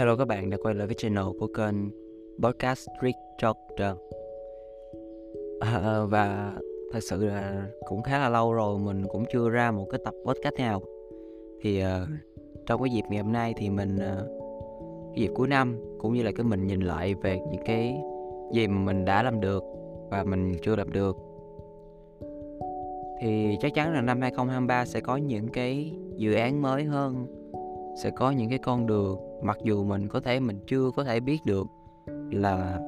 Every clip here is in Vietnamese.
Hello các bạn đã quay lại với channel của kênh Podcast Street Doctor à, à, Và thật sự là cũng khá là lâu rồi mình cũng chưa ra một cái tập podcast nào. Thì uh, trong cái dịp ngày hôm nay thì mình uh, cái dịp cuối năm cũng như là cái mình nhìn lại về những cái gì mà mình đã làm được và mình chưa làm được. Thì chắc chắn là năm 2023 sẽ có những cái dự án mới hơn sẽ có những cái con đường mặc dù mình có thể mình chưa có thể biết được là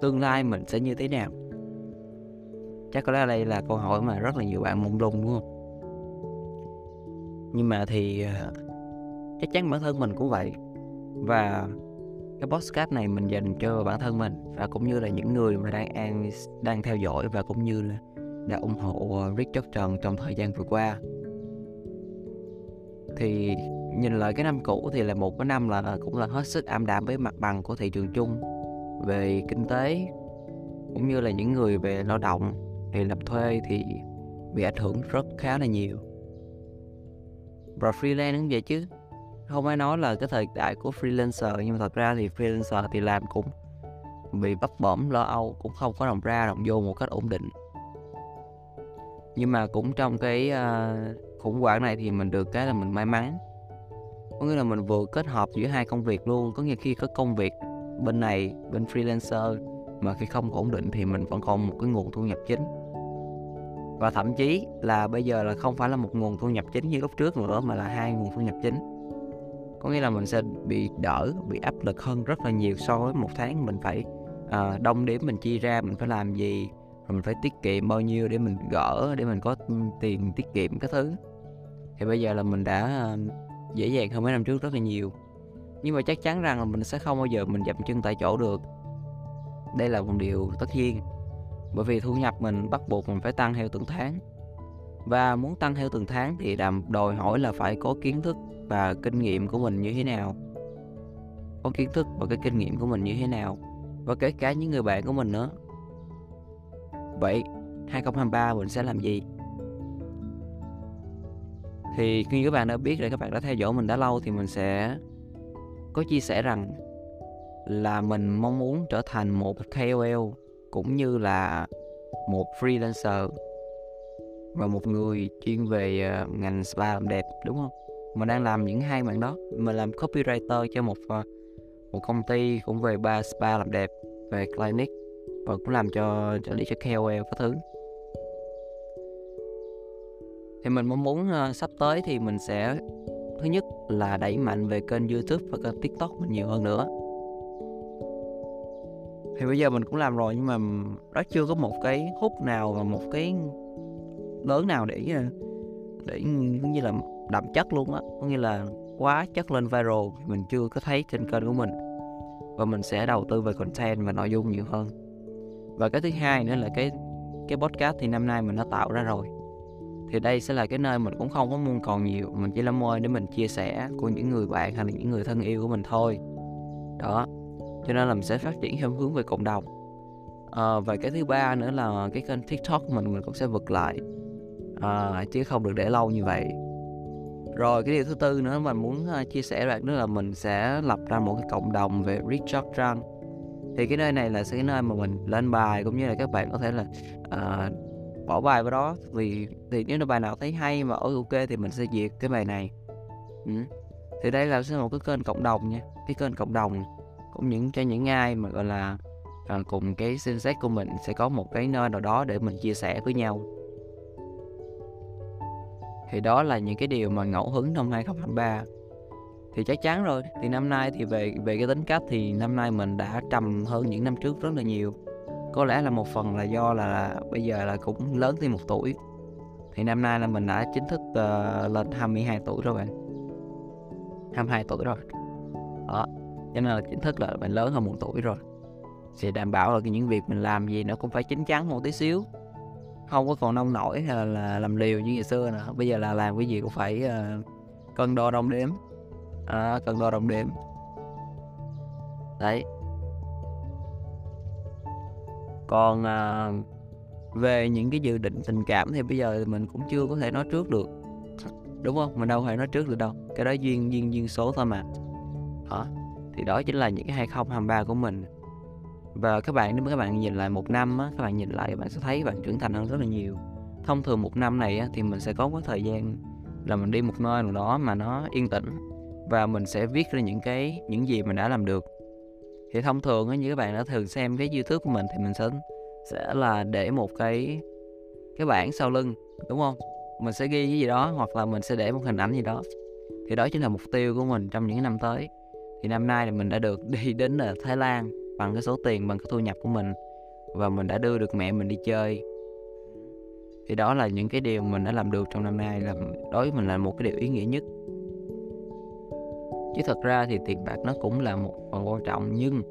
tương lai mình sẽ như thế nào. Chắc có lẽ đây là câu hỏi mà rất là nhiều bạn mong lung đúng không? Nhưng mà thì à, chắc chắn bản thân mình cũng vậy. Và cái podcast này mình dành cho bản thân mình và cũng như là những người mà đang đang, đang theo dõi và cũng như là đã ủng hộ richard Rick Trần trong thời gian vừa qua. Thì nhìn lại cái năm cũ thì là một cái năm là cũng là hết sức ảm đạm với mặt bằng của thị trường chung. Về kinh tế cũng như là những người về lao động thì làm thuê thì bị ảnh hưởng rất khá là nhiều. Và freelance cũng vậy chứ. Không ai nói là cái thời đại của freelancer nhưng mà thật ra thì freelancer thì làm cũng bị bấp bẩm lo âu cũng không có đồng ra đồng vô một cách ổn định. Nhưng mà cũng trong cái uh, khủng hoảng này thì mình được cái là mình may mắn có nghĩa là mình vừa kết hợp giữa hai công việc luôn có nghĩa khi có công việc bên này bên freelancer mà khi không ổn định thì mình vẫn còn một cái nguồn thu nhập chính. Và thậm chí là bây giờ là không phải là một nguồn thu nhập chính như lúc trước nữa mà là hai nguồn thu nhập chính. Có nghĩa là mình sẽ bị đỡ bị áp lực hơn rất là nhiều so với một tháng. Mình phải uh, đông điểm mình chia ra mình phải làm gì rồi mình phải tiết kiệm bao nhiêu để mình gỡ để mình có ừ, tiền tiết kiệm cái thứ. Thì bây giờ là mình đã à, dễ dàng hơn mấy năm trước rất là nhiều. Nhưng mà chắc chắn rằng là mình sẽ không bao giờ mình dậm chân tại chỗ được. Đây là một điều tất nhiên, bởi vì thu nhập mình bắt buộc mình phải tăng theo từng tháng. Và muốn tăng theo từng tháng thì đàm đòi hỏi là phải có kiến thức và kinh nghiệm của mình như thế nào. Có kiến thức và cái kinh nghiệm của mình như thế nào, và kể cả những người bạn của mình nữa. Vậy 2023 mình sẽ làm gì? Thì khi các bạn đã biết rồi, các bạn đã theo dõi mình đã lâu thì mình sẽ có chia sẻ rằng là mình mong muốn trở thành một KOL cũng như là một freelancer và một người chuyên về ờ, ngành spa làm đẹp, đúng không? Mình đang làm những hai mảng đó. Mình làm copywriter cho một ờ, một công ty cũng về ba spa làm đẹp, về clinic và cũng làm cho trợ lý cho KOL các thứ thì mình mong muốn uh, sắp tới thì mình sẽ thứ nhất là đẩy mạnh về kênh youtube và kênh tiktok mình nhiều hơn nữa. Thì bây giờ mình cũng làm rồi nhưng mà đó chưa có một cái hút nào và một cái lớn nào để ờ, để như là đậm chất luôn á. Có nghĩa là quá chất lên viral mình chưa có thấy trên kênh của mình. Và mình sẽ đầu tư về content và nội dung nhiều hơn. Và cái thứ hai nữa là cái cái podcast thì năm nay mình đã tạo ra rồi thì đây sẽ là cái nơi mình cũng không có muốn còn nhiều mình chỉ là môi để mình chia sẻ của những người bạn hay là những người thân yêu của mình thôi. Đó cho nên là mình sẽ phát triển theo hướng về cộng đồng. À, và cái thứ ba nữa là cái kênh tiktok của mình mình cũng sẽ vực lại. À, chứ không được để lâu như vậy. Rồi cái điều thứ tư nữa mình muốn ờ, chia sẻ bạn nữa là mình sẽ lập ra một cái cộng đồng về Richard Trăng thì cái nơi này là sẽ cái nơi mà mình lên bài cũng như là các bạn có thể là uh, bỏ bài vào đó. Vì thì nếu là bài nào thấy hay mà ok thì mình sẽ duyệt cái bài này. Ừ. thì đây là sẽ một cái kênh cộng đồng nha cái kênh cộng đồng cũng những cho những ai mà gọi là à, cùng cái sinh xét của mình sẽ có một cái nơi nào đó để mình chia sẻ với nhau. Thì đó là những cái điều mà ngẫu hứng năm 2023 thì chắc chắn rồi thì năm nay thì về về cái tính cách thì năm nay mình đã trầm hơn những năm trước rất là nhiều có lẽ là một phần là do là bây giờ là cũng lớn thêm một tuổi. Thì năm nay là mình đã chính thức uh, lên 22 tuổi rồi bạn. 22 tuổi rồi. Đó cho nên là chính thức là mình lớn hơn một tuổi rồi. Sẽ đảm bảo là những việc mình làm gì nó cũng phải chín chắn một tí xíu. Không có còn nông nổi hay là, là làm liều như ngày xưa nữa. Bây giờ là làm cái gì cũng phải uh, cân đo đong đếm. À, cân đo đong đếm. Đấy còn à, về những cái dự định tình cảm thì bây giờ mình cũng chưa có thể nói trước được. Đúng không? Mình đâu thể nói trước được đâu. Cái đó duyên duyên duyên số thôi mà. Đó. Thì đó chính là những cái 2023 của mình. Và các bạn nếu mà các bạn nhìn lại một năm á, các bạn nhìn lại bạn sẽ thấy bạn trưởng thành hơn rất là nhiều. Thông thường một năm này á, thì mình sẽ có cái thời gian là mình đi một nơi nào đó mà nó yên tĩnh và mình sẽ viết ra những cái những gì mình đã làm được thì thông thường á, như các bạn đã thường xem cái youtube của mình thì mình sẽ sẽ là để một cái cái bảng sau lưng đúng không? Mình sẽ ghi cái gì đó hoặc là mình sẽ để một hình ảnh gì đó. Thì đó chính là mục tiêu của mình trong những năm tới. Thì năm nay thì mình đã được đi đến là Thái Lan bằng cái số tiền bằng cái thu nhập của mình và mình đã đưa được mẹ mình đi chơi. Thì đó là những cái điều mình đã làm được trong năm nay là đối với mình là một cái điều ý nghĩa nhất chứ thật ra thì tiền bạc nó cũng là một phần quan trọng nhưng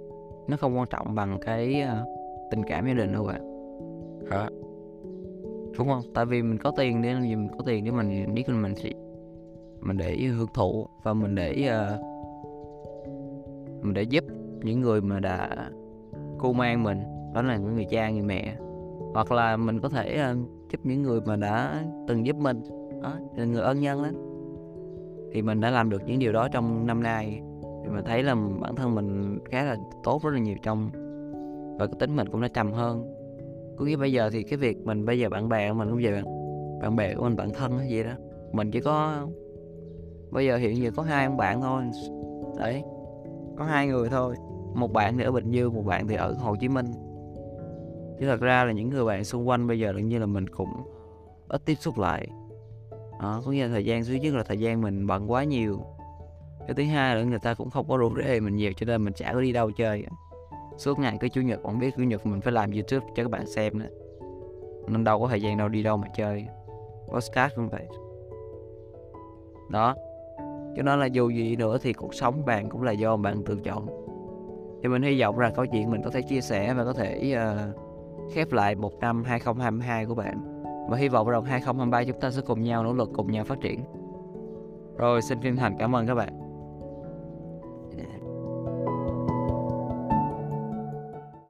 nó không quan trọng bằng cái uh, tình cảm gia đình đâu bạn. Hả? Đúng không? Tại vì mình có tiền để vì mình có tiền để mình biết là mình sẽ mình để hưởng thụ và mình để uh, mình để giúp những người mà đã cô mang mình đó là những người cha người mẹ. Hoặc là mình có thể uh, giúp những người mà đã từng giúp mình. Đó là người ân nhân đó thì mình đã làm được những điều đó trong năm nay. Thì mình thấy là bản thân mình khá là tốt rất là nhiều trong, và cái tính mình cũng đã trầm hơn. Có nghĩa bây giờ thì cái việc mình, bây giờ bạn bè của mình cũng vậy bạn bạn bè của mình, bạn thân hay gì đó, mình chỉ có, bây giờ hiện giờ có hai ông bạn thôi. Đấy, có hai người thôi, một bạn thì ở bình dương, một bạn thì ở hồ chí minh. Chứ thật ra là những người bạn xung quanh bây giờ đương như là mình cũng ít tiếp xúc lại đó, có nghĩa là thời gian thứ nhất là thời gian mình bận quá nhiều. Cái thứ hai là người ta cũng không có rủ rê mình nhiều cho nên mình chả có đi đâu chơi suốt ngày cái chủ nhật còn biết chủ nhật mình phải làm youtube cho các bạn xem nữa. Nên đâu có thời gian đâu đi đâu mà chơi. Podcast cũng vậy. Đó. Cho nên là dù gì nữa thì cuộc sống bạn cũng là do bạn tự chọn. Thì mình hy vọng rằng câu chuyện mình có thể chia sẻ và có thể uh, khép lại một năm 2022 của bạn và hy vọng rằng 2023 chúng ta sẽ cùng nhau nỗ lực, cùng nhau phát triển. Rồi, xin chân thành cảm ơn các bạn.